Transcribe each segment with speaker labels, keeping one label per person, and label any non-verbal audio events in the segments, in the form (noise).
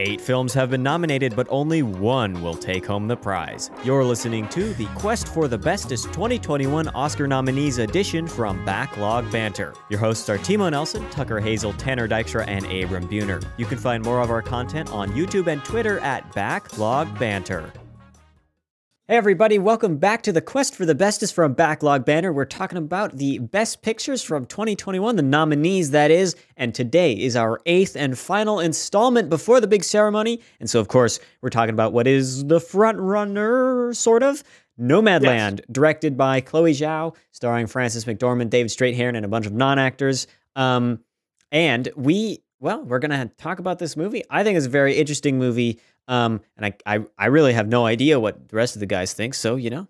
Speaker 1: Eight films have been nominated, but only one will take home the prize. You're listening to the Quest for the Bestest 2021 Oscar nominees edition from Backlog Banter. Your hosts are Timo Nelson, Tucker Hazel, Tanner Dykstra, and Abram Buhner. You can find more of our content on YouTube and Twitter at Backlog Banter. Hey, everybody, welcome back to the Quest for the Bestest from Backlog Banter. We're talking about the best pictures from 2021, the nominees, that is. And today is our eighth and final installment before the big ceremony. And so, of course, we're talking about what is the front runner, sort of. Nomadland, yes. directed by Chloe Zhao, starring Frances McDormand, David Strathairn, and a bunch of non actors. Um, and we, well, we're going to talk about this movie. I think it's a very interesting movie. Um, and I, I, I really have no idea what the rest of the guys think. So, you know,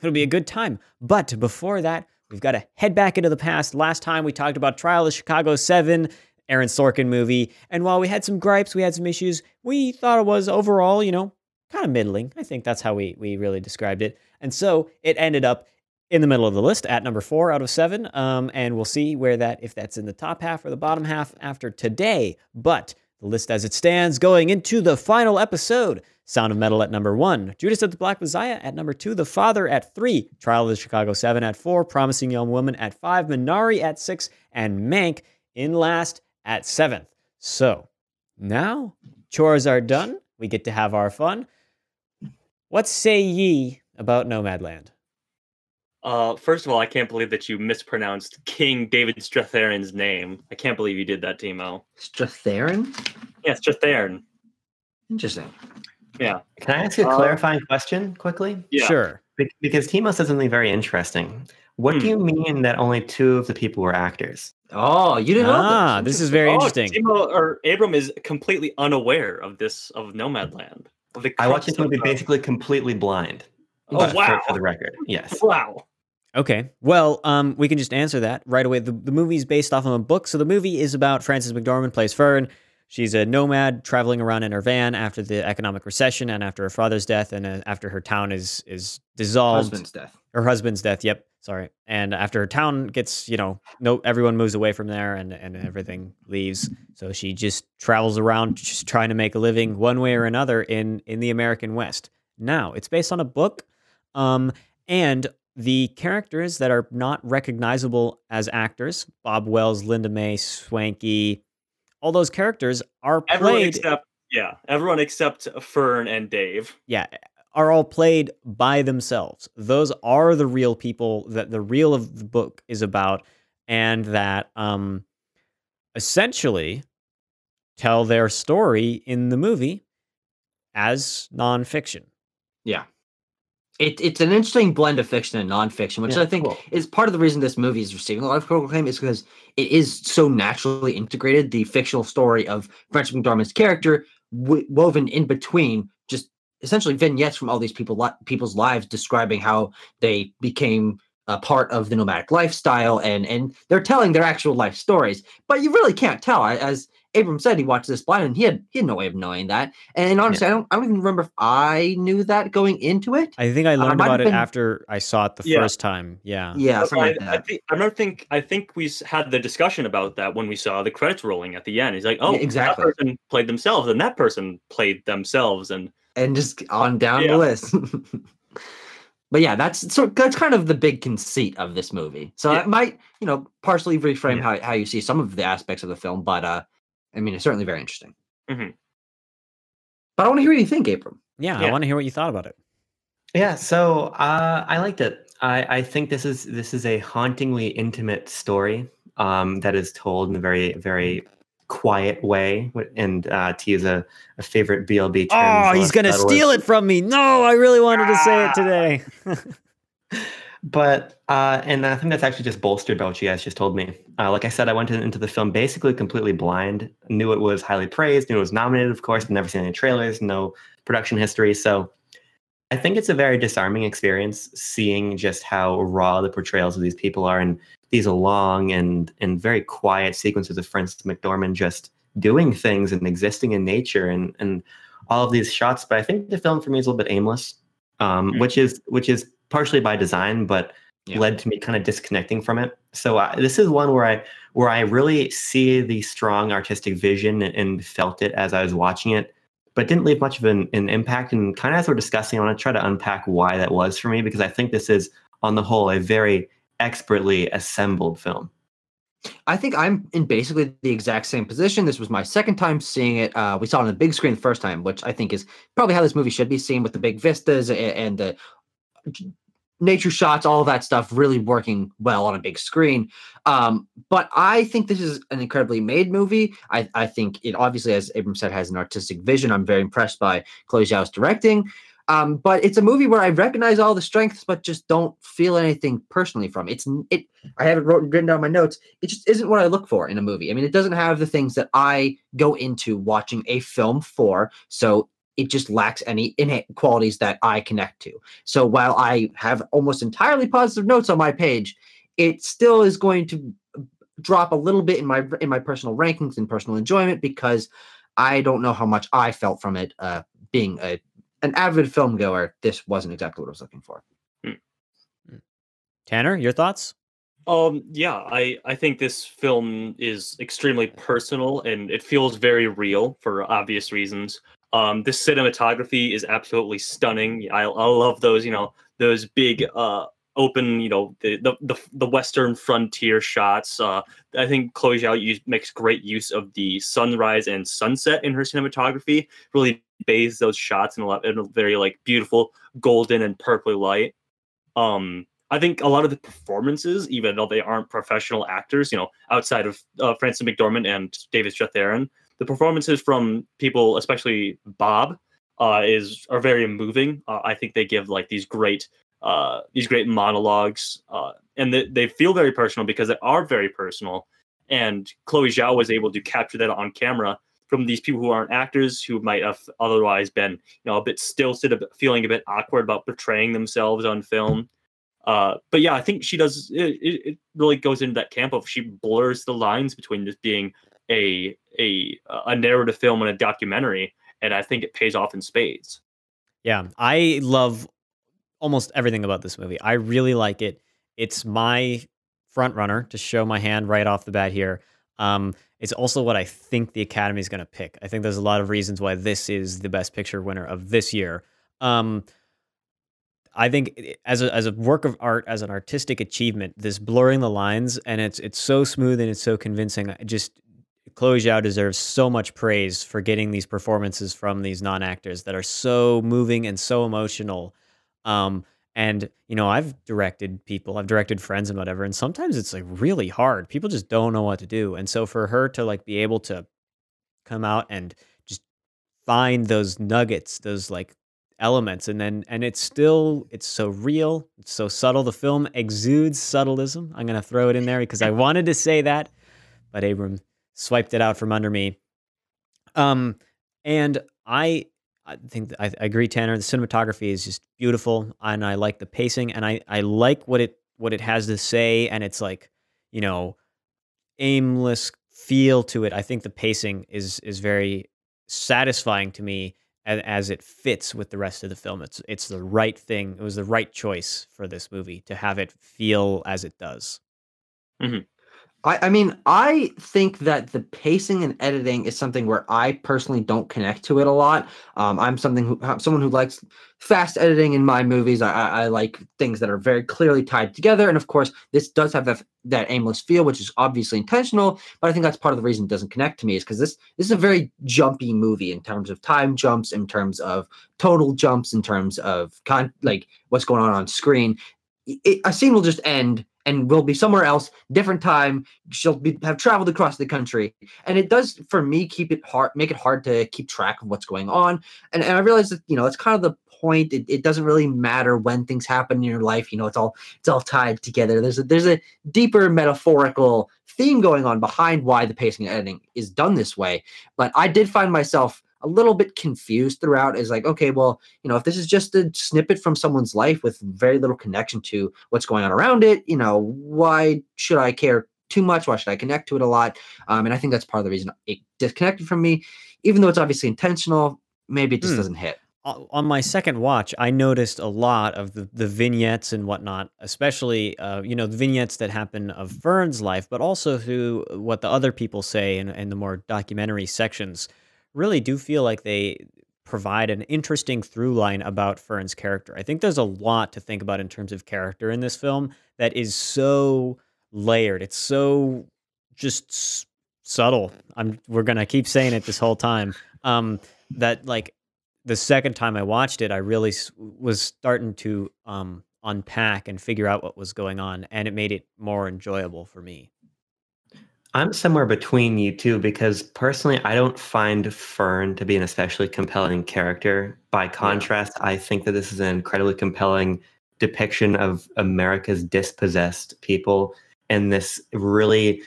Speaker 1: it'll be a good time. But before that, we've got to head back into the past. Last time we talked about Trial of Chicago 7, Aaron Sorkin movie. And while we had some gripes, we had some issues, we thought it was overall, you know, kind of middling. I think that's how we, we really described it. And so it ended up in the middle of the list at number four out of seven. Um, and we'll see where that, if that's in the top half or the bottom half after today. But the list as it stands going into the final episode. Sound of Metal at number one, Judas of the Black Messiah at number two, The Father at three, Trial of the Chicago Seven at four, Promising Young Woman at five, Minari at six, and Mank in last at seventh. So now chores are done. We get to have our fun. What say ye about Nomadland?
Speaker 2: Uh, first of all, I can't believe that you mispronounced King David Strathairn's name. I can't believe you did that, Timo.
Speaker 3: Strathairn?
Speaker 2: Yeah, Strathairn.
Speaker 3: Interesting.
Speaker 2: Yeah.
Speaker 4: Can I ask a uh, clarifying question quickly?
Speaker 1: Yeah. Sure.
Speaker 4: because Timo said something very interesting. What hmm. do you mean that only two of the people were actors?
Speaker 3: Oh, you didn't
Speaker 1: ah, know this. this is very oh, interesting.
Speaker 2: Timo or Abram is completely unaware of this of Nomadland.
Speaker 4: Of I watched this movie basically completely blind.
Speaker 2: Oh wow!
Speaker 4: For, for the record, yes.
Speaker 2: Wow.
Speaker 1: Okay. Well, um, we can just answer that right away. The, the movie is based off of a book. So the movie is about Frances McDormand plays Fern. She's a nomad traveling around in her van after the economic recession and after her father's death and uh, after her town is is dissolved.
Speaker 3: Husband's death.
Speaker 1: Her husband's death. Yep. Sorry. And after her town gets, you know, no, everyone moves away from there and and everything leaves. So she just travels around, just trying to make a living one way or another in in the American West. Now it's based on a book. Um, and the characters that are not recognizable as actors, Bob Wells, Linda May, Swanky, all those characters are played.
Speaker 2: Everyone except, yeah, everyone except Fern and Dave.
Speaker 1: Yeah, are all played by themselves. Those are the real people that the real of the book is about, and that um, essentially tell their story in the movie as nonfiction.
Speaker 3: Yeah. It, it's an interesting blend of fiction and nonfiction, which yeah, I think cool. is part of the reason this movie is receiving a lot of critical acclaim is because it is so naturally integrated. The fictional story of Frances McDormand's character w- woven in between just essentially vignettes from all these people li- people's lives describing how they became a part of the nomadic lifestyle and and they're telling their actual life stories but you really can't tell as Abram said he watched this blind and he had he had no way of knowing that. And honestly, yeah. I don't I don't even remember if I knew that going into it.
Speaker 1: I think I uh, learned uh, about it been... after I saw it the yeah. first time. Yeah.
Speaker 3: Yeah.
Speaker 2: I, like I, think I don't think I think we had the discussion about that when we saw the credits rolling at the end. He's like, oh, yeah, exactly. That person played themselves, and that person played themselves, and
Speaker 3: and just on down the list. (laughs) but yeah, that's so that's kind of the big conceit of this movie. So it might, you know, partially reframe how, how you see some of the aspects of the film, but uh I mean, it's certainly very interesting.
Speaker 2: Mm-hmm.
Speaker 3: But I want to hear what you think, Abram.
Speaker 1: Yeah, yeah. I want to hear what you thought about it.
Speaker 4: Yeah, so uh, I liked it. I, I think this is this is a hauntingly intimate story um, that is told in a very very quiet way, and uh, to use a, a favorite BLB term.
Speaker 1: Oh, he's gonna steal it from me! No, I really wanted ah! to say it ah!
Speaker 4: today. (laughs) but uh, and I think that's actually just bolstered by what you guys just told me. Uh, like I said, I went into the film basically completely blind. Knew it was highly praised. Knew it was nominated, of course. Never seen any trailers. No production history. So I think it's a very disarming experience seeing just how raw the portrayals of these people are, and these long and and very quiet sequences of Frances McDormand just doing things and existing in nature and and all of these shots. But I think the film for me is a little bit aimless, um, mm-hmm. which is which is partially by design, but yeah. led to me kind of disconnecting from it. So uh, this is one where I where I really see the strong artistic vision and, and, felt it as I was watching it. but didn't leave much of an, an impact. And kind of as we're discussing, I want to try to unpack why that was for me because I think this is, on the whole, a very expertly assembled film.
Speaker 3: I think I'm in basically the exact same position. This was my second time seeing it. Uh, we saw it on the big screen the first time, which I think is probably how this movie should be seen with the big vistas and, and the nature shots, all that stuff really working well on a big screen. Um, but I think this is an incredibly made movie. I, I think it obviously, as Abram said, has an artistic vision. I'm very impressed by Chloe Zhao's directing. Um, but it's a movie where I recognize all the strengths, but just don't feel anything personally from it. It's it. I haven't wrote, written down my notes. It just isn't what I look for in a movie. I mean, it doesn't have the things that I go into watching a film for. So it just lacks any innate qualities that I connect to. So while I have almost entirely positive notes on my page, it still is going to drop a little bit in my in my personal rankings and personal enjoyment because I don't know how much I felt from it. Uh, being a an avid film goer, this wasn't exactly what I was looking for. Hmm.
Speaker 1: hmm. Tanner, your thoughts?
Speaker 2: Um, yeah, I I think this film is extremely personal and it feels very real for obvious reasons. Um, the cinematography is absolutely stunning. I, I love those, you know, those big uh open, you know, the the the, western frontier shots. Uh, I think Chloe Zhao use, makes great use of the sunrise and sunset in her cinematography. Really bathes those shots in a, lot, in a very like beautiful golden and purpley light. Um, I think a lot of the performances, even though they aren't professional actors, you know, outside of uh, Frances McDormand and David Strathairn, the performances from people, especially Bob, uh, is are very moving. Uh, I think they give like these great uh, these great monologues, uh, and they, they feel very personal because they are very personal. And Chloe Zhao was able to capture that on camera from these people who aren't actors who might have otherwise been you know a bit stilted feeling a bit awkward about portraying themselves on film uh, but yeah i think she does it, it really goes into that camp of she blurs the lines between this being a a a narrative film and a documentary and i think it pays off in spades
Speaker 1: yeah i love almost everything about this movie i really like it it's my front runner to show my hand right off the bat here um, it's also what I think the Academy is going to pick. I think there's a lot of reasons why this is the Best Picture winner of this year. Um, I think as a, as a work of art, as an artistic achievement, this blurring the lines and it's it's so smooth and it's so convincing. Just Chloe Zhao deserves so much praise for getting these performances from these non actors that are so moving and so emotional. Um, and, you know, I've directed people, I've directed friends and whatever. And sometimes it's like really hard. People just don't know what to do. And so for her to like be able to come out and just find those nuggets, those like elements and then and it's still it's so real it's so subtle the film exudes subtleism i'm going to throw it in there because i wanted to say that but abram swiped it out from under me um and i I think I, I agree, Tanner. The cinematography is just beautiful, and I like the pacing, and I I like what it what it has to say, and it's like you know aimless feel to it. I think the pacing is is very satisfying to me as, as it fits with the rest of the film. It's it's the right thing. It was the right choice for this movie to have it feel as it does.
Speaker 3: Mm-hmm. I, I mean, I think that the pacing and editing is something where I personally don't connect to it a lot. Um, I'm something who, someone who likes fast editing in my movies. I, I, I, like things that are very clearly tied together, and of course, this does have that that aimless feel, which is obviously intentional. But I think that's part of the reason it doesn't connect to me is because this this is a very jumpy movie in terms of time jumps, in terms of total jumps, in terms of con like what's going on on screen. It, a scene will just end and will be somewhere else, different time. She'll be have traveled across the country, and it does for me keep it hard, make it hard to keep track of what's going on. And, and I realize that you know it's kind of the point. It, it doesn't really matter when things happen in your life. You know, it's all it's all tied together. There's a there's a deeper metaphorical theme going on behind why the pacing and editing is done this way. But I did find myself a little bit confused throughout is like okay well you know if this is just a snippet from someone's life with very little connection to what's going on around it you know why should i care too much? Why should i connect to it a lot? Um, and i think that's part of the reason it disconnected from me even though it's obviously intentional maybe it just hmm. doesn't hit.
Speaker 1: On my second watch, I noticed a lot of the, the vignettes and whatnot, especially uh, you know the vignettes that happen of Fern's life, but also through what the other people say in, in the more documentary sections really do feel like they provide an interesting through line about Fern's character. I think there's a lot to think about in terms of character in this film that is so layered. It's so just subtle. I'm we're gonna keep saying it this whole time. Um, that like the second time I watched it, I really was starting to um, unpack and figure out what was going on, and it made it more enjoyable for me.
Speaker 4: I'm somewhere between you two because personally, I don't find Fern to be an especially compelling character. By contrast, I think that this is an incredibly compelling depiction of America's dispossessed people and this really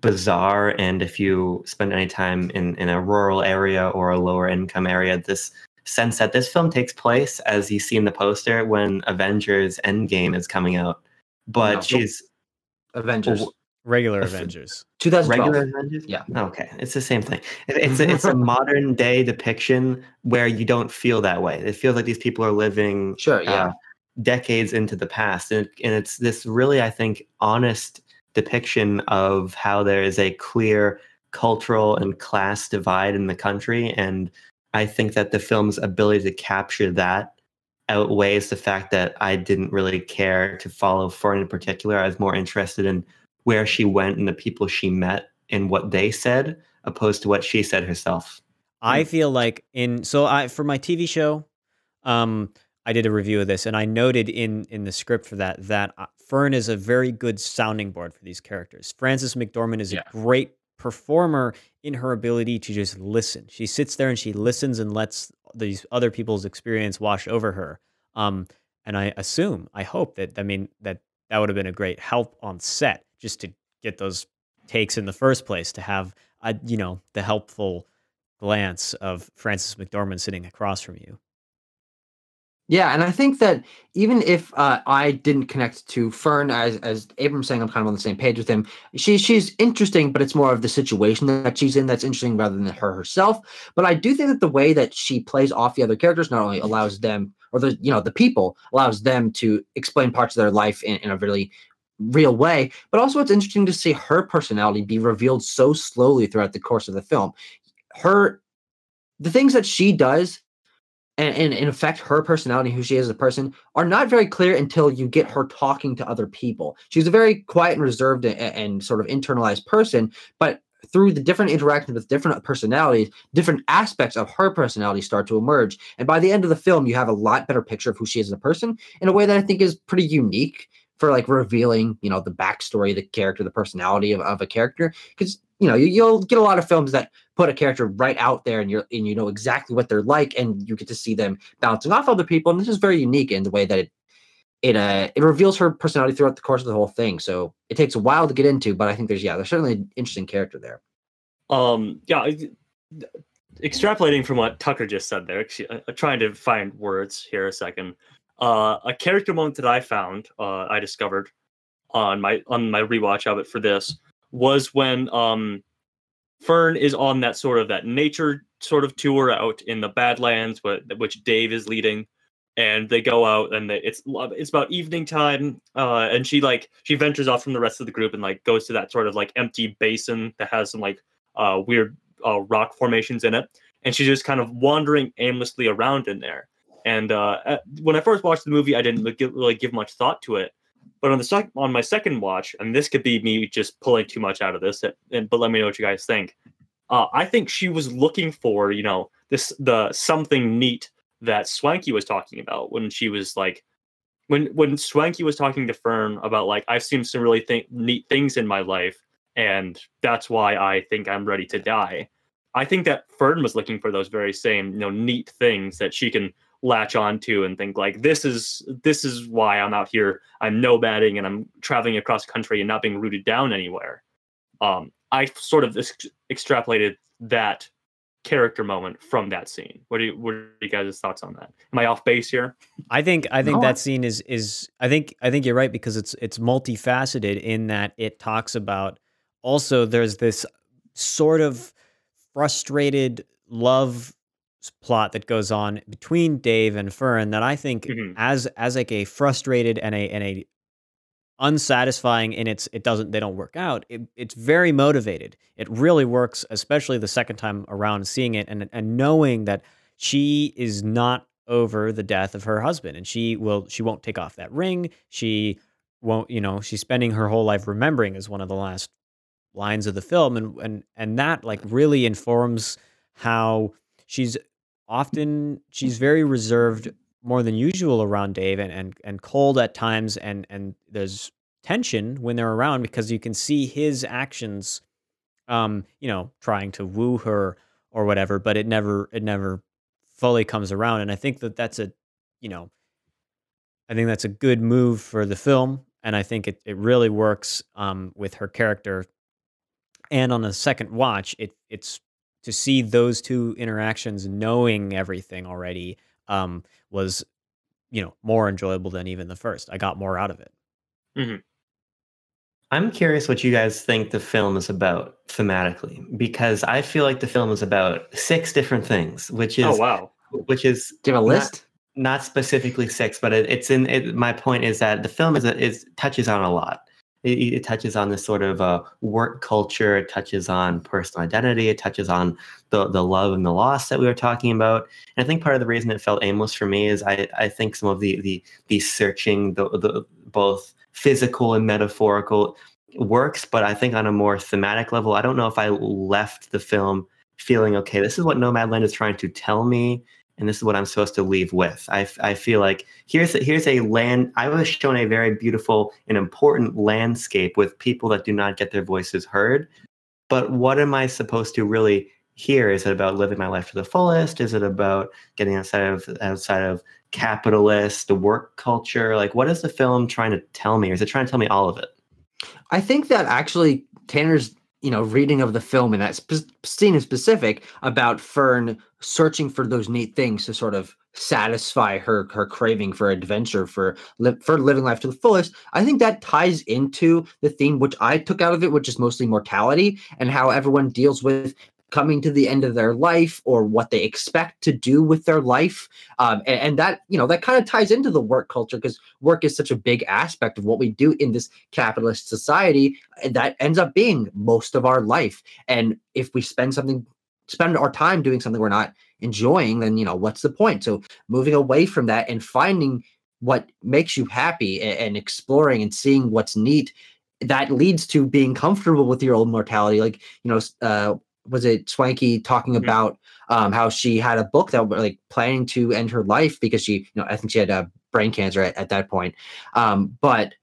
Speaker 4: bizarre and if you spend any time in, in a rural area or a lower income area, this sense that this film takes place, as you see in the poster, when Avengers Endgame is coming out. But
Speaker 3: No.
Speaker 4: she's
Speaker 3: Avengers.
Speaker 4: W-
Speaker 1: Regular Avengers.
Speaker 3: 2012.
Speaker 4: regular Avengers.
Speaker 3: Yeah.
Speaker 4: Okay, it's the same thing. It- (laughs) It's a, it's a modern day depiction where you don't feel that way. It feels like these people are living
Speaker 3: Sure, yeah.
Speaker 4: uh, decades into the past, and, and it's this really, I think, honest depiction of how there is a clear cultural and class divide in the country, and I think that the film's ability to capture that outweighs the fact that I didn't really care to follow Fern in particular. I was more interested in where she went and the people she met and what they said, opposed to what she said herself.
Speaker 1: I feel like in so I for my TV show, um, I did a review of this, and I noted in in the script for that that uh, Fern is a very good sounding board for these characters. Frances McDormand is
Speaker 3: Yeah.
Speaker 1: a great performer in her ability to just listen. She sits there and she listens and lets these other people's experience wash over her. Um, and I assume, I hope that I mean that that would have been a great help on set just to get those takes in the first place to have a you know the helpful glance of Frances McDormand sitting across from you.
Speaker 3: Yeah, and I think that even if uh, I didn't connect to Fern, as as Abram saying, I'm kind of on the same page with him. She she's interesting, but it's more of the situation that she's in that's interesting rather than her herself. But I do think that the way that she plays off the other characters not only allows them or the you know the people allows them to explain parts of their life in, in a really real way, but also it's interesting to see her personality be revealed so slowly throughout the course of the film. Her the things that she does and, and in effect her personality who she is as a person are not very clear until you get her talking to other people. She's a very quiet and reserved and, and sort of internalized person but through the different interactions with different personalities different aspects of her personality start to emerge. And by the end of the film you have a lot better picture of who she is as a person in a way that i think is pretty unique for like revealing you know the backstory the character the personality of, of a character because you know you, you'll get a lot of films that put a character right out there and you're and you know exactly what they're like and you get to see them bouncing off other people and this is very unique in the way that it it uh it reveals her personality throughout the course of the whole thing so it takes a while to get into but i think there's yeah there's certainly an interesting character there
Speaker 2: Um, yeah, I- extrapolating from what Tucker just said there, actually, trying to find words here a second. Uh, a character moment that I found, uh, I discovered on my on my rewatch of it for this was when um Fern is on that sort of that nature sort of tour out in the Badlands, wh- which Dave is leading, and they go out and they, it's it's about evening time, uh, and she like she ventures off from the rest of the group and like goes to that sort of like empty basin that has some like uh, weird uh, rock formations in it, and she's just kind of wandering aimlessly around in there. And uh, when I first watched the movie, I didn't really give much thought to it. But on the sec- on my second watch, and this could be me just pulling too much out of this, uh, but let me know what you guys think. Uh, I think she was looking for, you know, this the something neat that Swanky was talking about when she was like, when when Swanky was talking to Fern about like I've seen some really th- neat things in my life, and that's why I think I'm ready to die. I think that Fern was looking for those very same, you know, neat things that she can latch on to and think like this is this is why I'm out here. I'm nomading and I'm traveling across country and not being rooted down anywhere. Um, I sort of ex- extrapolated that character moment from that scene. What do you what are you guys' thoughts on that? Am I off base here?
Speaker 1: I think I think
Speaker 3: No,
Speaker 1: that scene is is I think I think you're right because it's it's multifaceted in that it talks about also there's this sort of frustrated love s- plot that goes on between Dave and Fern that I think
Speaker 2: Mhm.
Speaker 1: as as like a frustrated and a and a unsatisfying in its it doesn't they don't work out it, it's very motivated it really works especially the second time around seeing it and and knowing that she is not over the death of her husband and she will she won't take off that ring she won't you know she's spending her whole life remembering as one of the last lines of the film and and and that like really informs how she's often she's very reserved more than usual around Dave and and, and cold at times and and there's tension when they're around because you can see his actions um you know trying to woo her or whatever but it never it never fully comes around. And I think that that's a, you know, I think that's a good move for the film. And I think it, it really works um, with her character. And on a second watch, it it's to see those two interactions, knowing everything already, um, was, you know, more enjoyable than even the first. I got more out of it.
Speaker 2: Mm-hmm.
Speaker 4: I'm curious what you guys think the film is about thematically, because I feel like the film is about six different things, which is
Speaker 2: Oh
Speaker 4: is
Speaker 2: wow.
Speaker 4: which is
Speaker 3: Do you have a
Speaker 4: not-
Speaker 3: list?
Speaker 4: not specifically six, but it, it's in. It, my point is that the film is is touches on a lot. It, it touches on this sort of uh, work culture. It touches on personal identity. It touches on the the love and the loss that we were talking about. And I think part of the reason it felt aimless for me is I I think some of the the the searching the the both physical and metaphorical works, but I think on a more thematic level, I don't know if I left the film feeling okay. This is what Nomadland is trying to tell me and this is what I'm supposed to leave with. I, I feel like here's a, here's a land. I was shown a very beautiful and important landscape with people that do not get their voices heard. But what am I supposed to really hear? Is it about living my life to the fullest? Is it about getting outside of outside of capitalist the work culture? Like, what is the film trying to tell me? Or is it trying to tell me all of it?
Speaker 3: I think that actually Tanner's you know reading of the film and that sp- scene in specific about Fern searching for those neat things to sort of satisfy her her craving for adventure for li- for living life to the fullest i think that ties into the theme which i took out of it which is mostly mortality and how everyone deals with coming to the end of their life or what they expect to do with their life um, and, and that you know that kind of ties into the work culture because work is such a big aspect of what we do in this capitalist society and that ends up being most of our life. And if we spend something spend our time doing something we're not enjoying then you know what's the point? So moving away from that and finding what makes you happy and, and exploring and seeing what's neat that leads to being comfortable with your own mortality. Like you know uh was it swanky talking
Speaker 2: Mhm.
Speaker 3: about um how she had a book that were like planning to end her life because she you know i think she had uh, brain cancer at, at that point. Um but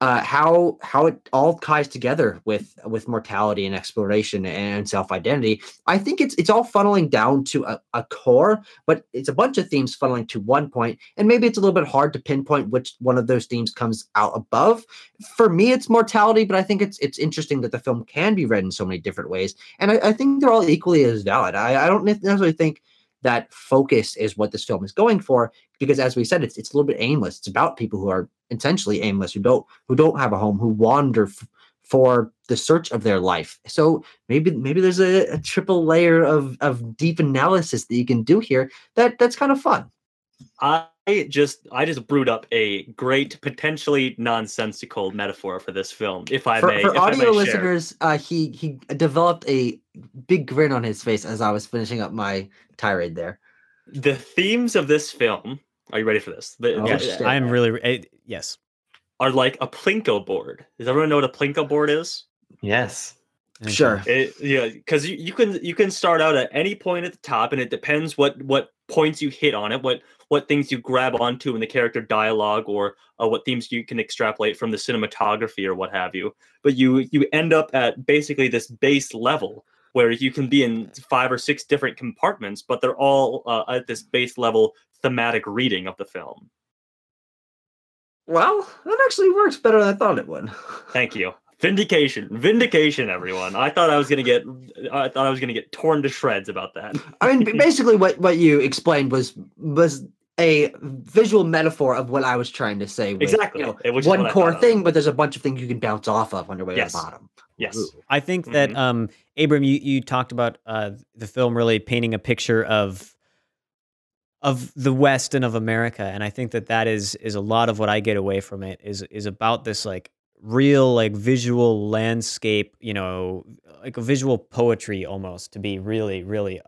Speaker 3: uh, how how it all ties together with with mortality and exploration and self identity. I think it's it's all funneling down to a, a core, but it's a bunch of themes funneling to one point, and maybe it's a little bit hard to pinpoint which one of those themes comes out above. For me, it's mortality, but I think it's it's interesting that the film can be read in so many different ways, and I, I think they're all equally as valid. I, I don't necessarily think that focus is what this film is going for because as we said it's it's a little bit aimless. It's about people who are intentionally aimless who don't who don't have a home who wander f- for the search of their life. So maybe maybe there's a, a triple layer of of deep analysis that you can do here that that's kind of fun.
Speaker 2: I just I just brewed up a great, potentially nonsensical metaphor for this film, if I
Speaker 3: for,
Speaker 2: may.
Speaker 3: for
Speaker 2: if I may
Speaker 3: audio
Speaker 2: share.
Speaker 3: listeners uh he he developed a big grin on his face as i was finishing up my tirade there
Speaker 2: The themes of this film. Are you ready for this? The,
Speaker 3: Oh,
Speaker 1: Yes. I'm really re- eh, yes.
Speaker 2: are like a plinko board. Does everyone know what a plinko board is?
Speaker 4: Yes.
Speaker 1: Okay.
Speaker 3: sure
Speaker 2: It, yeah, because you, you can you can start out at any point at the top, and it depends what what points you hit on it, what what things you grab onto in the character dialogue, or uh, what themes you can extrapolate from the cinematography or what have you. But you you end up at basically this base level where you can be in five or six different compartments, but they're all uh, at this base level thematic reading of the film.
Speaker 3: well that actually works better than i thought it would
Speaker 2: Thank you. Vindication, vindication, everyone. I thought I was gonna get, I thought I was gonna get torn to shreds about that.
Speaker 3: I mean, (laughs) basically, what what you explained was was a visual metaphor of what I was trying to say. With,
Speaker 2: Exactly,
Speaker 3: You know,
Speaker 2: eh, which
Speaker 3: one core thing, but there's a bunch of things you can bounce off of on your way
Speaker 2: Yes.
Speaker 3: to the bottom.
Speaker 2: Yes.
Speaker 3: Ooh.
Speaker 1: I think that um Abram, you, you talked about uh the film really painting a picture of of the West and of America, and I think that that is is a lot of what I get away from it is is about this like real like visual landscape, you know, like a visual poetry almost to be really really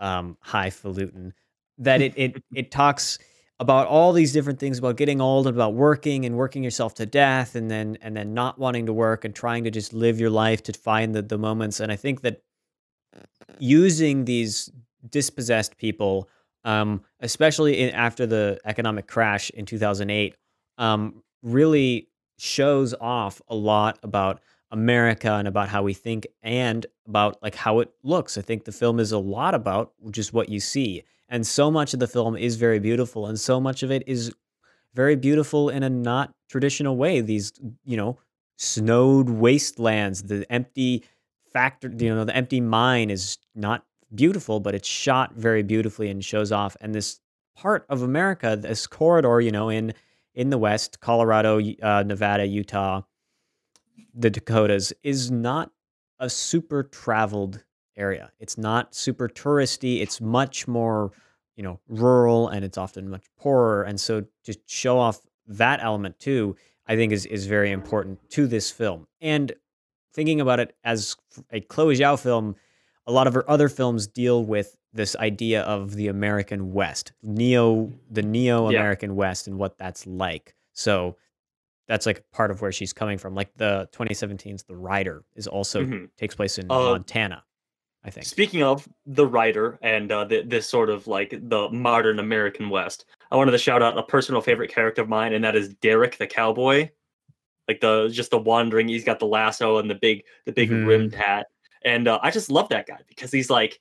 Speaker 1: um highfalutin that it it (laughs) it talks about all these different things about getting old and about working and working yourself to death and then and then not wanting to work and trying to just live your life to find the, the moments. And i think that using these dispossessed people um, especially in, after the economic crash in 2008 um, really shows off a lot about america and about how we think and about like how it looks. I think the film is a lot about just what you see and so much of the film is very beautiful and so much of it is very beautiful in a not traditional way these you know snowed wastelands the empty factor you know the empty mine is not beautiful but it's shot very beautifully and shows off. And this part of america this corridor you know in in the west colorado uh, nevada utah the dakotas is not a super traveled area. It's not super touristy. It's much more, you know, rural and it's often much poorer. And so to show off that element too, I think is is very important to this film. And thinking about it as a Chloe Zhao film, a lot of her other films deal with this idea of the American West, neo the neo American yeah. West and what that's like. So that's like part of where she's coming from. Like the 2017's The Rider is also mm-hmm. takes place in uh, Montana. I think.
Speaker 2: Speaking of the Rider and uh, the, this sort of like the modern American West, I wanted to shout out a personal favorite character of mine, and that is Derek the cowboy. Like the just the wandering, he's got the lasso and the big the big mm-hmm. rimmed hat, and uh, I just love that guy because he's like.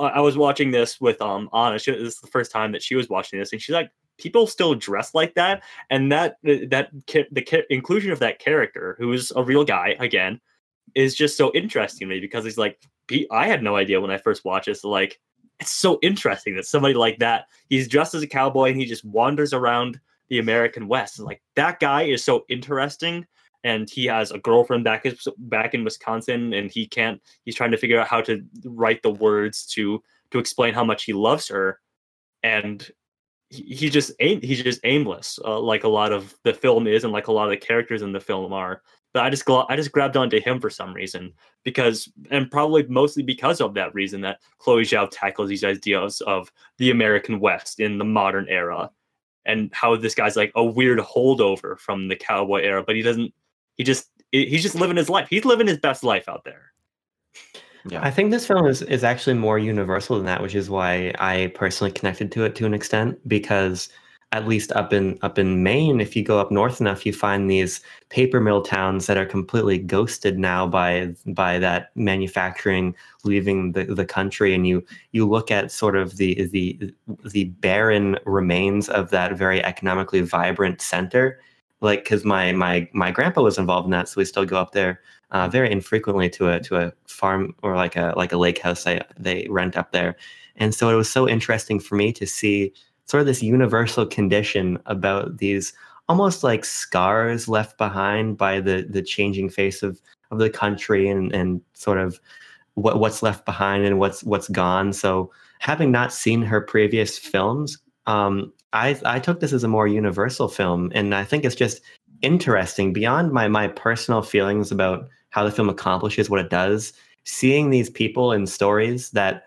Speaker 2: I was watching this with um Anna. She, this is the first time that she was watching this, and she's like, people still dress like that, and that that the inclusion of that character, who is a real guy again, is just so interesting to me because he's like I had no idea when I first watched this. Like, it's so interesting that somebody like that, he's dressed as a cowboy and he just wanders around the American West. And like that guy is so interesting. And he has a girlfriend back in, back in Wisconsin, and he can't. He's trying to figure out how to write the words to to explain how much he loves her, and he, he just aim, he's just aimless, uh, like a lot of the film is, and like a lot of the characters in the film are but I just I just grabbed onto him for some reason because and probably mostly because of that reason that Chloe Zhao tackles these ideas of the American West in the modern era and how this guy's like a weird holdover from the cowboy era, but he doesn't he just he's just living his life. He's living his best life out there.
Speaker 4: Yeah. I think this film is, is actually more universal than that, which is why I personally connected to it to an extent because at least up in up in Maine, if you go up north enough, you find these paper mill towns that are completely ghosted now by by that manufacturing leaving the, the country, and you you look at sort of the the the barren remains of that very economically vibrant center, like because my my my grandpa was involved in that, so we still go up there uh, very infrequently to a to a farm or like a like a lake house they they rent up there, and so it was so interesting for me to see sort of this universal condition about these almost like scars left behind by the the changing face of of the country and and sort of what what's left behind and what's what's gone. So having not seen her previous films, um, I I took this as a more universal film, and I think it's just interesting beyond my my personal feelings about how the film accomplishes what it does. Seeing these people in stories that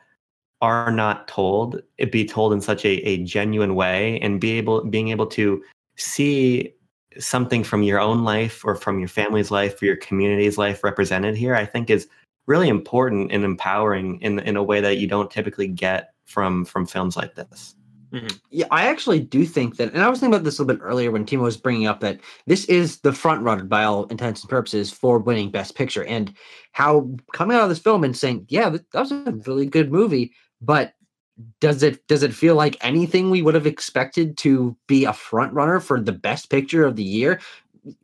Speaker 4: are not told it be told in such a, a genuine way and be able being able to see something from your own life or from your family's life or your community's life represented here i think is really important and empowering in in a way that you don't typically get from from films like this
Speaker 3: mm-hmm. Yeah, I actually do think that, and I was thinking about this a little bit earlier when Timo was bringing up that this is the front runner by all intents and purposes for winning Best Picture, and how coming out of this film and saying, "Yeah, that was a really good movie," but does it does it feel like anything we would have expected to be a front runner for the best picture of the year?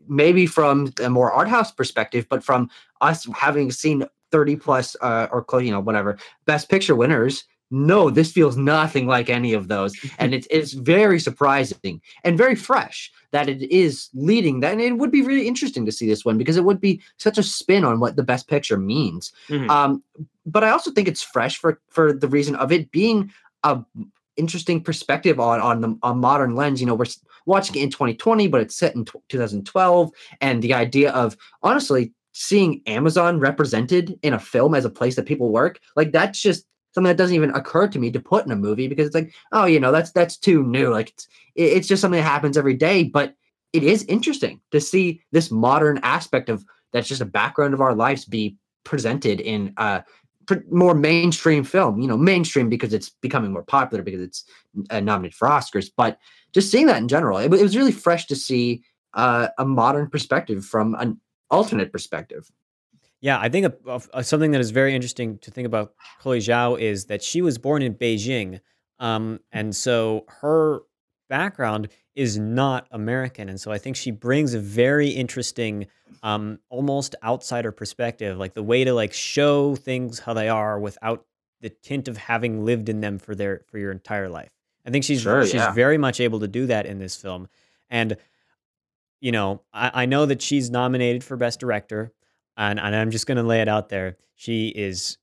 Speaker 3: Maybe from a more art house perspective but from us having seen 30 plus uh, or you know whatever best picture winners no this feels nothing like any of those. (laughs) And it's it's very surprising and very fresh that it is leading that and it would be really interesting to see this one because it would be such a spin on what the best picture means. Mm-hmm. um, but i also think it's fresh for for the reason of it being a interesting perspective on on the on modern lens you know we're watching it in 2020 but it's set in t- 2012 and the idea of honestly seeing amazon represented in a film as a place that people work like that's just something that doesn't even occur to me to put in a movie because it's like, oh, you know, that's that's too new. Like it's it's just something that happens every day. But it is interesting to see this modern aspect of that's just a background of our lives be presented in a more mainstream film. You know, mainstream because it's becoming more popular because it's uh, nominated for Oscars. But just seeing that in general, it, it was really fresh to see uh, a modern perspective from an alternate perspective.
Speaker 1: Yeah, I think a, a, something that is very interesting to think about Chloe Zhao is that she was born in Beijing, um, and so her background is not American, and so I think she brings a very interesting, um, almost outsider perspective, like the way to like show things how they are without the tint of having lived in them for their for your entire life. I think she's sure, she's yeah. very much able to do that in this film, and you know I, I know that she's nominated for best director, and and I'm just gonna lay it out there. She is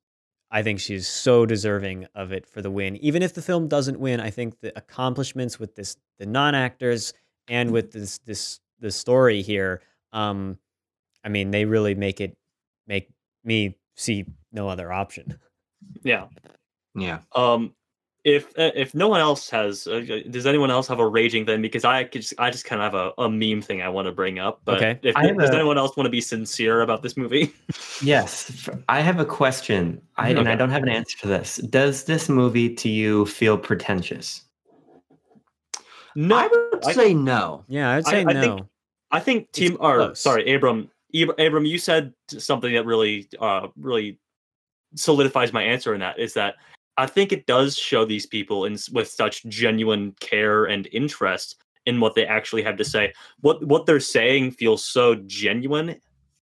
Speaker 1: I think she's so deserving of it for the win. Even if the film doesn't win, I think the accomplishments with this, the non-actors, and with this this the story here, um, I mean, they really make it make me see no other option.
Speaker 2: Yeah,
Speaker 3: yeah.
Speaker 2: Um, if uh, if no one else has, uh, does anyone else have a raging thing? Because I just I just kind of have a, a meme thing I want to bring up. But okay. if, does a, anyone else want to be sincere about this movie? (laughs)
Speaker 4: yes, I have a question. I okay. and I don't have an answer to this. Does this movie to you feel pretentious?
Speaker 3: No, I would I, say no.
Speaker 1: Yeah, I'd say
Speaker 2: I,
Speaker 1: no.
Speaker 2: I think, I think team. Or sorry, Abram. Abram, you said something that really, uh, really solidifies my answer in that is that I think it does show these people in with such genuine care and interest in what they actually have to say. What what they're saying feels so genuine.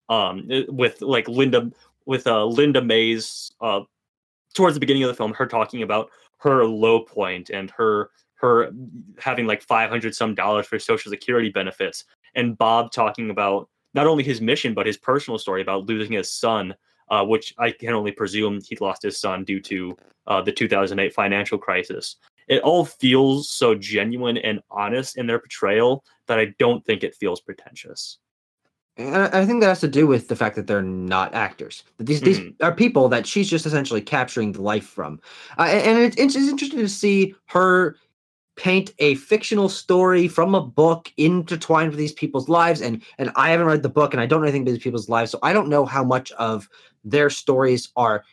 Speaker 2: Um, with like Linda with uh Linda May's uh towards the beginning of the film, her talking about her low point and her her having like 500 some dollars for social security benefits and bob talking about not only his mission but his personal story about losing his son uh, which I can only presume he lost his son due to uh, the 2008 financial crisis. It all feels so genuine and honest in their portrayal that I don't think it feels pretentious.
Speaker 3: I think that has to do with the fact that they're not actors. That these mm-hmm. these are people that she's just essentially capturing the life from, uh, and it, it's interesting to see her paint a fictional story from a book intertwined with these people's lives. And and I haven't read the book, and I don't know anything about these people's lives, so I don't know how much of their stories are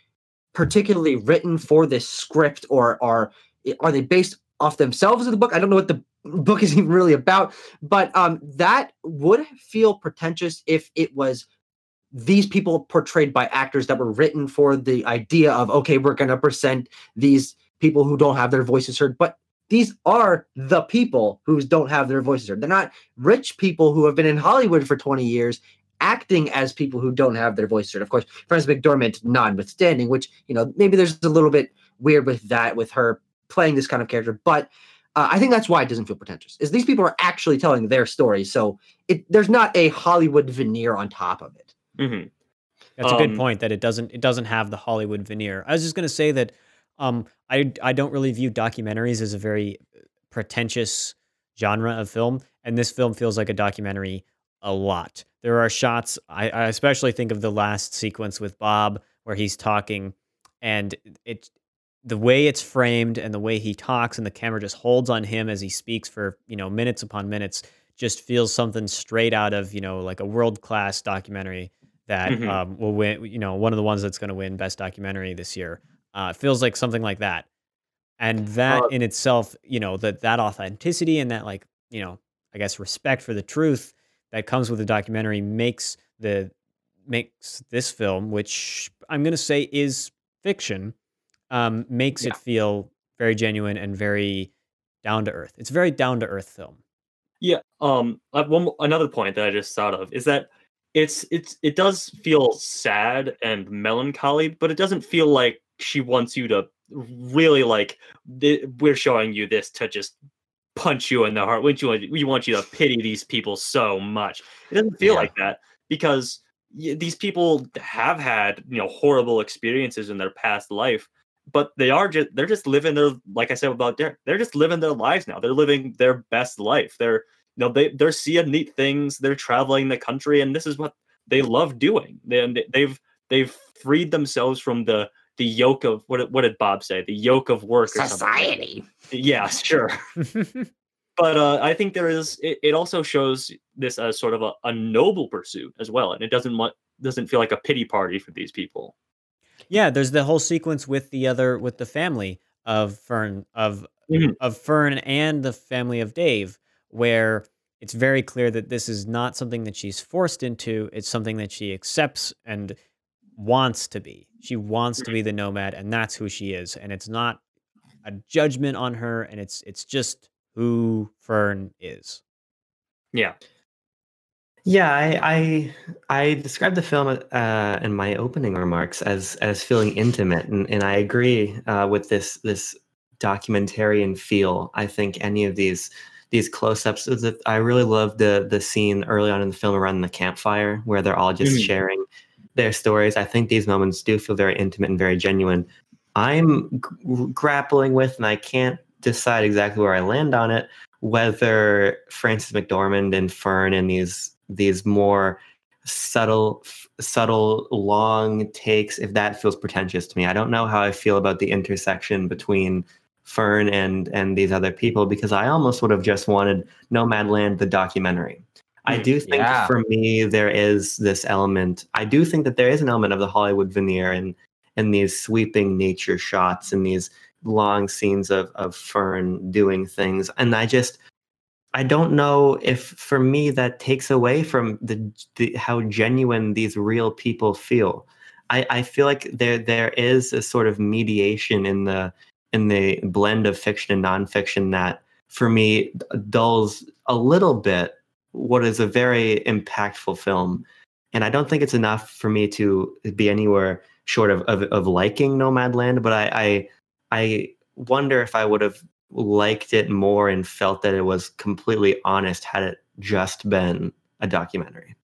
Speaker 3: particularly written for this script or are are they based off themselves in the book? I don't know what the book is (laughs) even really about. But um that would feel pretentious if it was these people portrayed by actors that were written for the idea of okay we're going to present these people who don't have their voices heard. But these are the people who don't have their voices heard they're not rich people who have been in hollywood for 20 years acting as people who don't have their voice heard. Of course, Frances McDormand notwithstanding, which, you know, maybe there's a little bit weird with that, with her playing this kind of character. But uh, I think that's why it doesn't feel pretentious, is these people are actually telling their story. So it there's not a Hollywood veneer on top of it.
Speaker 2: Mm-hmm.
Speaker 1: That's um, a good um, point that it doesn't it doesn't have the Hollywood veneer. I was just going to say that um, I I don't really view documentaries as a very pretentious genre of film, and this film feels like a documentary a lot. There are shots, I, I especially think of the last sequence with Bob where he's talking and it the way it's framed and the way he talks and the camera just holds on him as he speaks for, you know, minutes upon minutes just feels something straight out of, you know, like a world-class documentary that mm-hmm. um, will win, you know, one of the ones that's going to win best documentary this year. Uh, feels like something like that. And that uh, in itself, you know, that that authenticity and that like, you know, I guess respect for the truth that comes with the documentary makes the makes this film, which I'm going to say is fiction, um, makes yeah. it feel very genuine and very down to earth. It's a very down to earth film.
Speaker 2: Yeah. Um. One another point that I just thought of is that it's it's it does feel sad and melancholy, but it doesn't feel like she wants you to really like. We're showing you this to just punch you in the heart. We want, we want you to pity these people so much. It doesn't feel yeah. like that because these people have had you know horrible experiences in their past life, but they are just they're just living their like I said about Derek. They're just living their lives now. They're living their best life. They're you know they they're seeing neat things. They're traveling the country, and this is what they love doing. They, they've they've freed themselves from the the yoke of what what did Bob say? The yoke of work or something.
Speaker 3: Society.
Speaker 2: Yeah, (laughs) sure. (laughs) but uh, I think there is. It, it also shows this as sort of a, a noble pursuit as well, and it doesn't want doesn't feel like a pity party for these people.
Speaker 1: yeah, there's the whole sequence with the other with the family of Fern of
Speaker 2: Mhm.
Speaker 1: of Fern and the family of Dave, where it's very clear that this is not something that she's forced into. It's something that she accepts and wants to be. She wants to be the nomad, and that's who she is. And it's not a judgment on her, and it's it's just who Fern is.
Speaker 2: Yeah.
Speaker 4: Yeah, I I, I described the film uh, in my opening remarks as as feeling intimate, and, and I agree uh, with this this documentarian feel. I think any of these these close-ups I really love the the scene early on in the film around the campfire where they're all just
Speaker 2: Mhm.
Speaker 4: sharing their stories. I think these moments do feel very intimate and very genuine. I'm g- grappling with, and I can't decide exactly where I land on it, whether Frances McDormand and Fern and these these more subtle subtle long takes if that feels pretentious to me i don't know how i feel about the intersection between fern and and these other people because i almost would have just wanted nomadland the documentary i
Speaker 2: Mm,
Speaker 4: do think
Speaker 3: yeah.
Speaker 4: for me there is this element i do think that there is an element of the hollywood veneer and in these sweeping nature shots and these long scenes of of fern doing things and i just I don't know if for me that takes away from the, the how genuine these real people feel. I, I feel like there there is a sort of mediation in the in the blend of fiction and nonfiction that for me dulls a little bit what is a very impactful film. And I don't think it's enough for me to be anywhere short of of, of liking Nomadland, but I, I I wonder if I would have liked it more and felt that it was completely honest had it just been a documentary.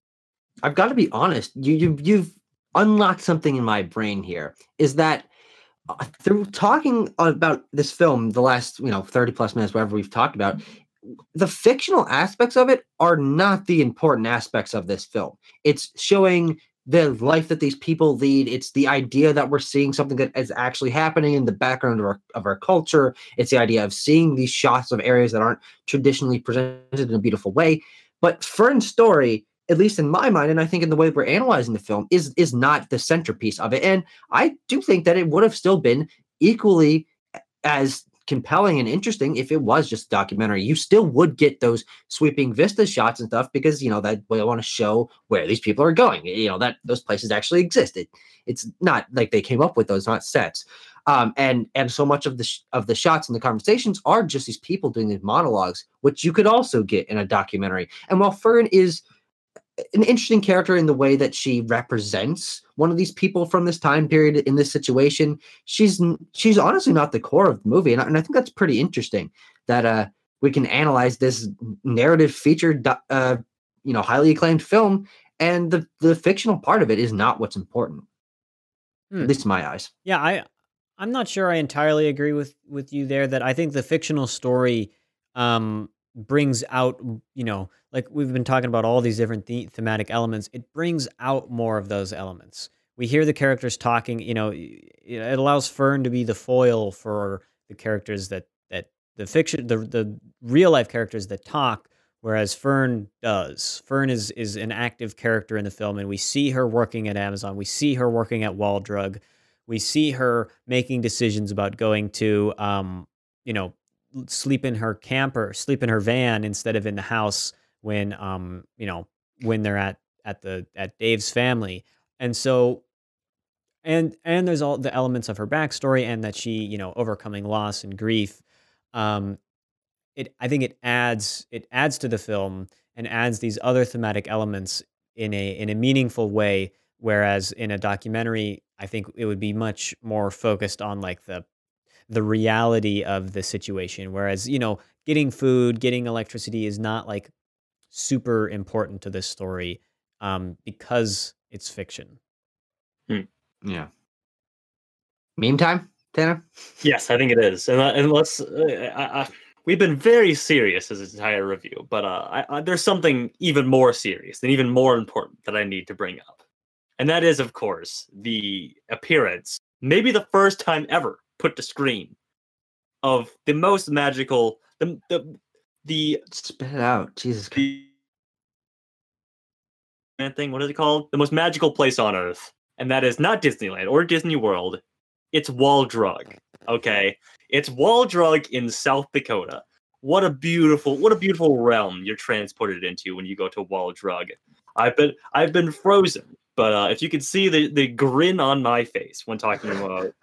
Speaker 3: I've got to be honest. You you you've unlocked something in my brain here. Is that uh, through talking about this film, the last you know thirty plus minutes, whatever we've talked about, the fictional aspects of it are not the important aspects of this film. It's showing the life that these people lead. It's the idea that we're seeing something that is actually happening in the background of our, of our culture. It's the idea of seeing these shots of areas that aren't traditionally presented in a beautiful way. But Fern's story, at least in my mind, and I think in the way we're analyzing the film, is is not the centerpiece of it. And I do think that it would have still been equally as compelling and interesting if it was just a documentary. You still would get those sweeping vista shots and stuff because you know that we want to show where these people are going. You know that those places actually existed. It's not like they came up with those, not sets. Um, and and so much of the sh- of the shots and the conversations are just these people doing these monologues, which you could also get in a documentary. And while Fern is an interesting character in the way that she represents one of these people from this time period in this situation. She's she's honestly not the core of the movie, and I, and I think that's pretty interesting that uh we can analyze this narrative feature, uh, you know, highly acclaimed film, and the the fictional part of it is not what's important,
Speaker 1: Hmm.
Speaker 3: at least in my eyes.
Speaker 1: Yeah, I I'm not sure I entirely agree with with you there that I think the fictional story um brings out, you know, like we've been talking about all these different the- thematic elements, it brings out more of those elements. We hear the characters talking, you know, it allows Fern to be the foil for the characters that that the fiction the the real life characters that talk whereas Fern does. Fern is is an active character in the film and we see her working at Amazon. We see her working at Wall Drug we see her making decisions about going to um, you know sleep in her camper sleep in her van instead of in the house when um, you know when they're at at the at dave's family. And so and and there's all the elements of her backstory and that she you know overcoming loss and grief um it i think it adds it adds to the film and adds these other thematic elements in a in a meaningful way whereas in a documentary i think it would be much more focused on like the the reality of the situation whereas you know getting food getting electricity is not like super important to this story um because it's fiction
Speaker 3: Yeah. Meme time, Tanner.
Speaker 2: Yes, I think it is. And, uh, and let's. Uh, I, I, we've been very serious as this entire review, but uh, I, I, there's something even more serious and even more important that I need to bring up, and that is, of course, the appearance maybe the first time ever put to screen of the most magical the the the
Speaker 3: Spit it out. Jesus
Speaker 2: the man thing. What is it called? The most magical place on earth, and that is not Disneyland or Disney World. It's Wall Drug. Okay, it's Wall Drug in South Dakota. What a beautiful, what a beautiful realm you're transported into when you go to Wall Drug. I've been, I've been frozen, but uh, if you could see the the grin on my face when talking about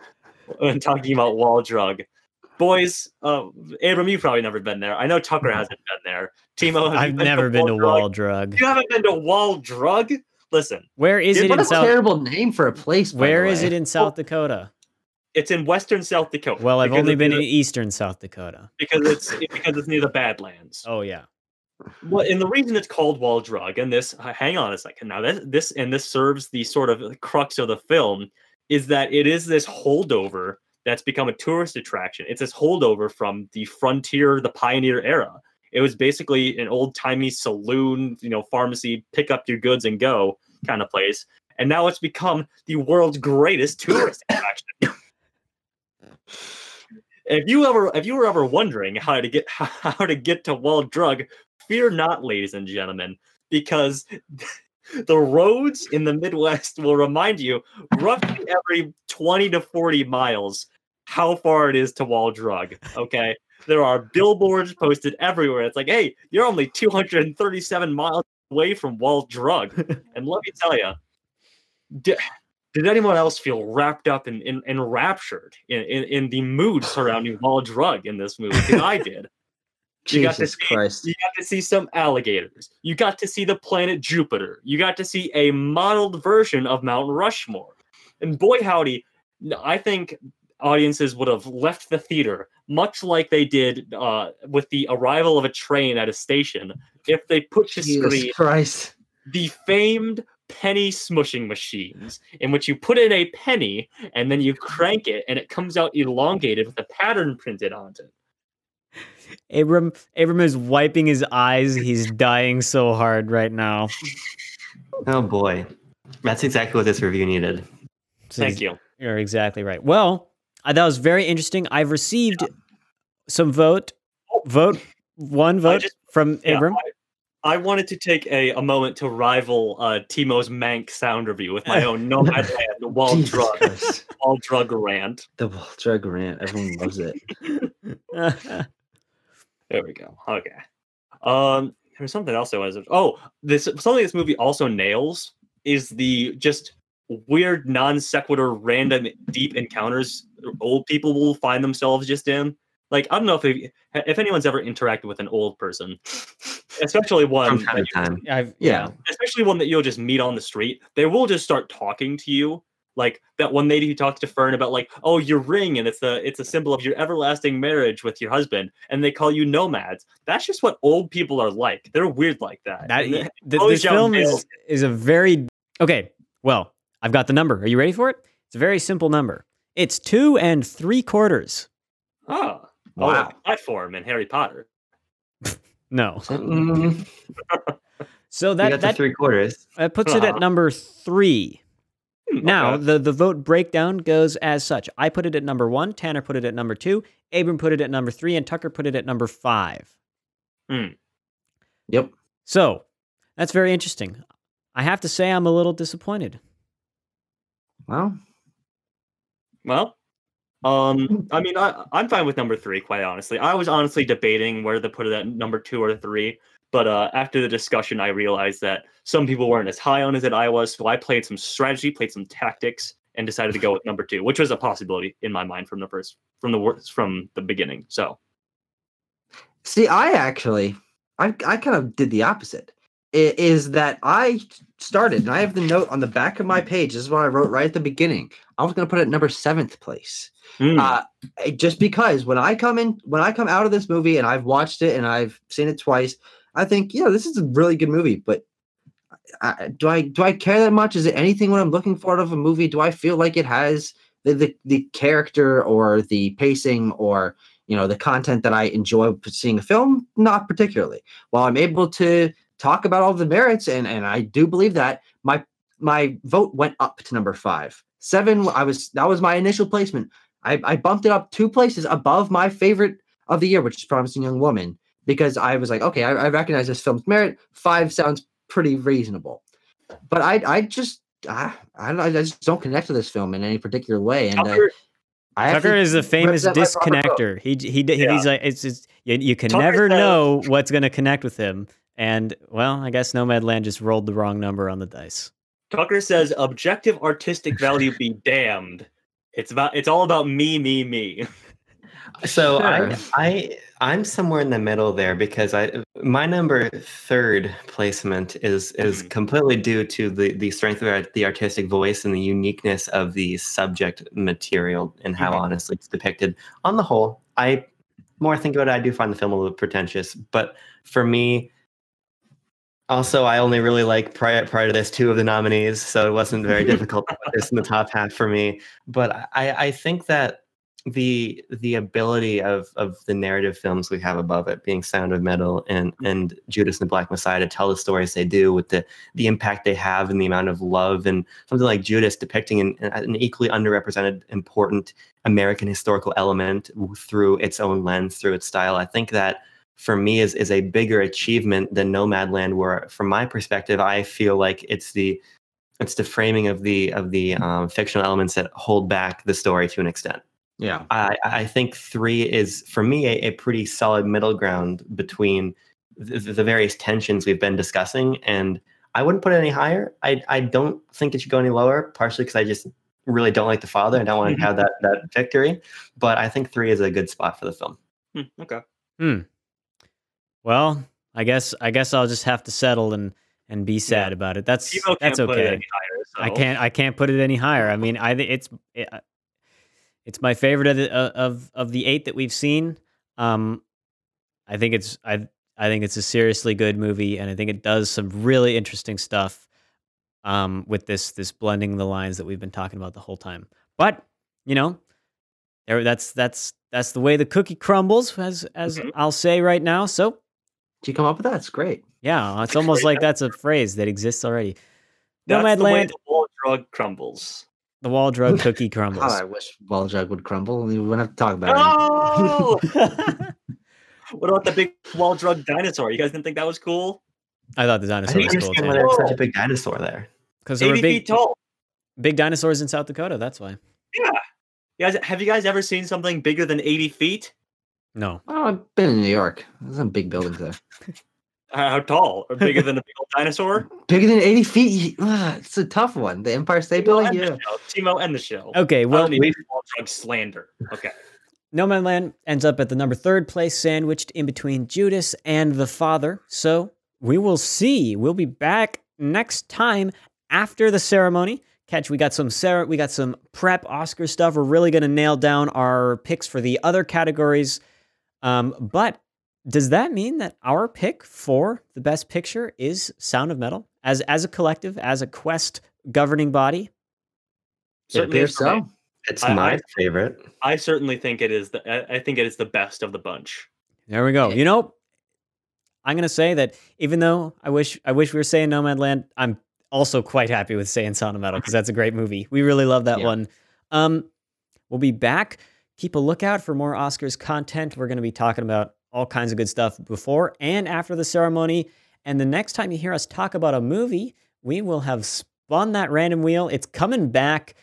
Speaker 2: when talking about Wall Drug, boys, uh, Abram, you've probably never been there. I know Tucker hasn't been there. Timo,
Speaker 1: I've never been to? Wall Drug.
Speaker 2: You haven't been to Wall Drug? Listen,
Speaker 1: Where is it
Speaker 3: What
Speaker 1: in
Speaker 3: a
Speaker 1: South?
Speaker 3: terrible name for a place.
Speaker 1: Where is it in South Dakota?
Speaker 2: it's in western South Dakota.
Speaker 1: Well, I've only been in
Speaker 2: the-
Speaker 1: eastern South Dakota.
Speaker 2: because it's (laughs) because it's near the Badlands.
Speaker 1: Oh yeah.
Speaker 2: Well, and the reason it's called Wall Drug, and this, hang on a second. Now, this, this, and this serves the sort of crux of the film, is that it is this holdover that's become a tourist attraction. It's this holdover from the frontier, the pioneer era. It was basically an old timey saloon, you know, pharmacy, pick up your goods and go kind of place. And now it's become the world's greatest tourist (coughs) attraction. if you ever if you were ever wondering how to get (laughs) how to get to Wall Drug, fear not, ladies and gentlemen, because the roads in the Midwest will remind you roughly every 20 to 40 miles how far it is to Wall Drug. Okay. There are billboards posted everywhere. It's like, hey, you're only 237 miles away from Wall Drug. (laughs) and let me tell you, did, did anyone else feel wrapped up and in, in, enraptured in, in, in the mood surrounding Wall Drug in this movie? I did. You got to
Speaker 3: Jesus
Speaker 2: see-
Speaker 3: Christ.
Speaker 2: You got to see some alligators. You got to see the planet Jupiter. You got to see a modeled version of Mount Rushmore. And boy, howdy, I think audiences would have left the theater much like they did uh, with the arrival of a train at a station if they put to
Speaker 3: Jesus
Speaker 2: screen
Speaker 3: Christ.
Speaker 2: the famed penny smushing machines in which you put in a penny and then you crank it and it comes out elongated with a pattern printed onto it.
Speaker 1: Abram Abram is wiping his eyes. He's dying so hard right now. (laughs)
Speaker 4: Oh boy, that's exactly what this review needed.
Speaker 2: Thank you.
Speaker 1: You're exactly right. Well, uh, that was very interesting. I've received some vote, vote one vote
Speaker 2: just-
Speaker 1: from
Speaker 2: Yeah,
Speaker 1: Abram.
Speaker 2: I, I wanted to take a, a moment to rival uh, Timo's Mank sound review with my own (laughs) Nomadland Wall Drug Wall Drug rant.
Speaker 3: The Wall Drug rant. Everyone loves it. (laughs)
Speaker 2: There we go. Okay. Um, there's something else I was. Oh, this something this movie also nails is the just weird non sequitur random deep encounters old people will find themselves just in. Like I don't know if they, if anyone's ever interacted with an old person, especially one
Speaker 4: From time to time.
Speaker 1: I've,
Speaker 3: Yeah.
Speaker 2: especially one that you'll just meet on the street, they will just start talking to you. Like that one lady who talks to Fern about like, oh, your ring, and it's a it's a symbol of your everlasting marriage with your husband, and they call you nomads. That's just what old people are like. They're weird like that.
Speaker 1: That,
Speaker 2: And they-
Speaker 1: th-
Speaker 2: always
Speaker 1: this film
Speaker 2: nails.
Speaker 1: is, is a very okay. Well, I've got the number. Are you ready for it? It's a very simple number. It's two and three quarters.
Speaker 2: oh,
Speaker 3: Wow.
Speaker 2: oh, platform in Harry Potter. (laughs)
Speaker 1: No. (laughs)
Speaker 3: Mm,
Speaker 1: So
Speaker 4: That,
Speaker 1: that
Speaker 4: got
Speaker 1: that,
Speaker 4: three quarters.
Speaker 1: that puts (laughs) it at
Speaker 2: Uh-huh.
Speaker 1: number three.
Speaker 2: Hmm,
Speaker 1: Now
Speaker 2: okay.
Speaker 1: the the vote breakdown goes as such. I put it at number one. Tanner put it at number two. Abram put it at number three, and Tucker put it at number five.
Speaker 3: yep.
Speaker 1: So that's very interesting. I have to say I'm a little disappointed.
Speaker 3: Well,
Speaker 2: Well, um, I mean, I, I'm fine with number three. Quite honestly, I was honestly debating whether to put it at number two or three. But uh, after the discussion, I realized that some people weren't as high on it as I was. So I played some strategy, played some tactics, and decided to go with number two, which was a possibility in my mind from the first, from the from the beginning. So
Speaker 3: see, I actually, I, I kind of did the opposite. I- Is that I started, and I have the note on the back of my page. This is what I wrote right at the beginning. I was going to put it at number seventh place.
Speaker 2: hmm,
Speaker 3: Uh, just because when I come in, when I come out of this movie and I've watched it and I've seen it twice, I think, yeah, this is a really good movie. But I, do I do I care that much? Is it anything what I'm looking for out of a movie? Do I feel like it has the the, the character or the pacing or you know the content that I enjoy seeing a film? Not particularly. While I'm able to talk about all the merits and and I do believe that my my vote went up to number five. Seven, I was that was my initial placement. I, I bumped it up two places above my favorite of the year, which is Promising Young Woman, because I was like, okay, I, I recognize this film's merit. Five sounds pretty reasonable, but I I just I, I, I just don't connect to this film in any particular way, and uh,
Speaker 2: Tucker,
Speaker 3: I
Speaker 1: Tucker is a famous
Speaker 3: represent my
Speaker 1: disconnector. He he
Speaker 2: Yeah.
Speaker 1: he's like it's just you, you can
Speaker 2: Tucker
Speaker 1: never
Speaker 2: says-
Speaker 1: know what's going to connect with him. And well, I guess Nomadland just rolled the wrong number on the dice.
Speaker 2: Tucker says objective artistic value be damned. It's about it's all about me, me, me. (laughs)
Speaker 4: So I,
Speaker 3: Sure.
Speaker 4: I, I'm somewhere in the middle there because I, my number third placement is is
Speaker 2: Mhm.
Speaker 4: completely due to the the strength of the artistic voice and the uniqueness of the subject material and how
Speaker 2: Mhm.
Speaker 4: honestly it's depicted. On the whole, I more think about it, I do find the film a little pretentious, but for me. Also, I only really like prior prior to this two of the nominees, so it wasn't very (laughs) difficult to put this in the top half for me. But I, I think that the the ability of of the narrative films we have above it being sound of metal and and judas and the black messiah to tell the stories they do with the the impact they have and the amount of love and something like judas depicting an, an equally underrepresented important american historical element through its own lens through its style. I think that for me is is a bigger achievement than nomadland where from my perspective i feel like it's the it's the framing of the of the um, fictional elements that hold back the story to an extent
Speaker 3: Yeah.
Speaker 4: I, I think three is for me a, a pretty solid middle ground between the, the various tensions we've been discussing, and I wouldn't put it any higher. I I don't think it should go any lower, partially because I just really don't like the father and don't want to
Speaker 2: Mhm.
Speaker 4: have that that victory. But I think three is a good spot for the film.
Speaker 2: Hmm, okay.
Speaker 1: Well, I guess I guess I'll just have to settle and and be sad about it. That's that's
Speaker 2: can't it
Speaker 1: okay.
Speaker 2: any higher,
Speaker 1: I can't I can't put it any higher. I mean, I it's it, uh, it's my favorite of the uh, of of the eight that we've seen. Um, I think it's I I think it's a seriously good movie, and I think it does some really interesting stuff. Um, with this this blending the lines that we've been talking about the whole time. But you know, there that's that's that's the way the cookie crumbles, as as
Speaker 2: Mhm.
Speaker 1: I'll say right now. So
Speaker 3: Did you come up with that? It's great.
Speaker 1: yeah, (laughs) it's almost like that's a phrase that exists already.
Speaker 2: That's the way the wall drug crumbles.
Speaker 1: The wall drug (laughs) cookie
Speaker 3: God,
Speaker 1: crumbles.
Speaker 3: I wish Wall drug would crumble. We wouldn't have to talk about it.
Speaker 2: Oh! (laughs) what about the big wall drug dinosaur? You guys didn't think that was cool?
Speaker 1: I thought the dinosaur
Speaker 4: didn't
Speaker 1: was cool
Speaker 4: understand why
Speaker 1: too.
Speaker 4: there was such a big dinosaur there.
Speaker 1: Because there were
Speaker 2: 80
Speaker 1: big,
Speaker 2: feet tall.
Speaker 1: big dinosaurs in South Dakota. That's why.
Speaker 2: Yeah. You guys, have you guys ever seen something bigger than 80 feet?
Speaker 1: No,
Speaker 3: Oh, I've been in New York. There's some big buildings there. (laughs)
Speaker 2: How how tall? Or bigger than a big old dinosaur? (laughs)
Speaker 3: Bigger than 80 feet? ugh, it's a tough one. The Empire State
Speaker 2: Timo
Speaker 3: Building? Yeah.
Speaker 2: Timo and the show.
Speaker 1: Okay, well,
Speaker 4: we-
Speaker 2: wall drug slander. Okay.
Speaker 1: Nomadland ends up at the number third place, sandwiched in between Judas and the Father. So we will see. We'll be back next time after the ceremony. Catch, we got some Sarah, we got some prep Oscar stuff. We're really gonna nail down our picks for the other categories. Um, but does that mean that our pick for the best picture is Sound of Metal as as a collective, as a quest governing body?
Speaker 3: It
Speaker 2: Certainly
Speaker 3: appears
Speaker 2: is me.
Speaker 3: so.
Speaker 4: It's
Speaker 2: I-
Speaker 4: my
Speaker 2: I-
Speaker 4: favorite.
Speaker 2: I certainly think it is the I- I think it is the best of the bunch.
Speaker 1: There we go. You know, I'm gonna say that even though I wish I wish we were saying Nomadland, I'm also quite happy with saying Sound of Metal because that's a great movie. We really love that
Speaker 3: Yeah.
Speaker 1: one. Um, we'll be back. Keep a lookout for more Oscars content. We're gonna be talking about all kinds of good stuff before and after the ceremony. And the next time you hear us talk about a movie, we will have spun that random wheel. It's coming back.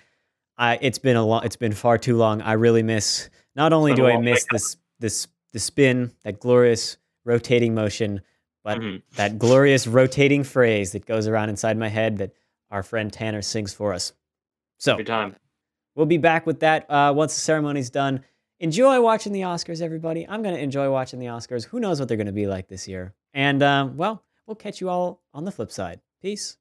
Speaker 1: I, it's been a long. It's been far too long. I really miss. Not only do I miss this this the spin, that glorious rotating motion, but
Speaker 2: Mhm.
Speaker 1: that glorious rotating phrase that goes around inside my head that our friend Tanner sings for us. So we'll be back with that uh, once the ceremony's done. Enjoy watching the Oscars, everybody. I'm going to enjoy watching the Oscars. Who knows what they're going to be like this year? And um, well, we'll catch you all on the flip side. Peace.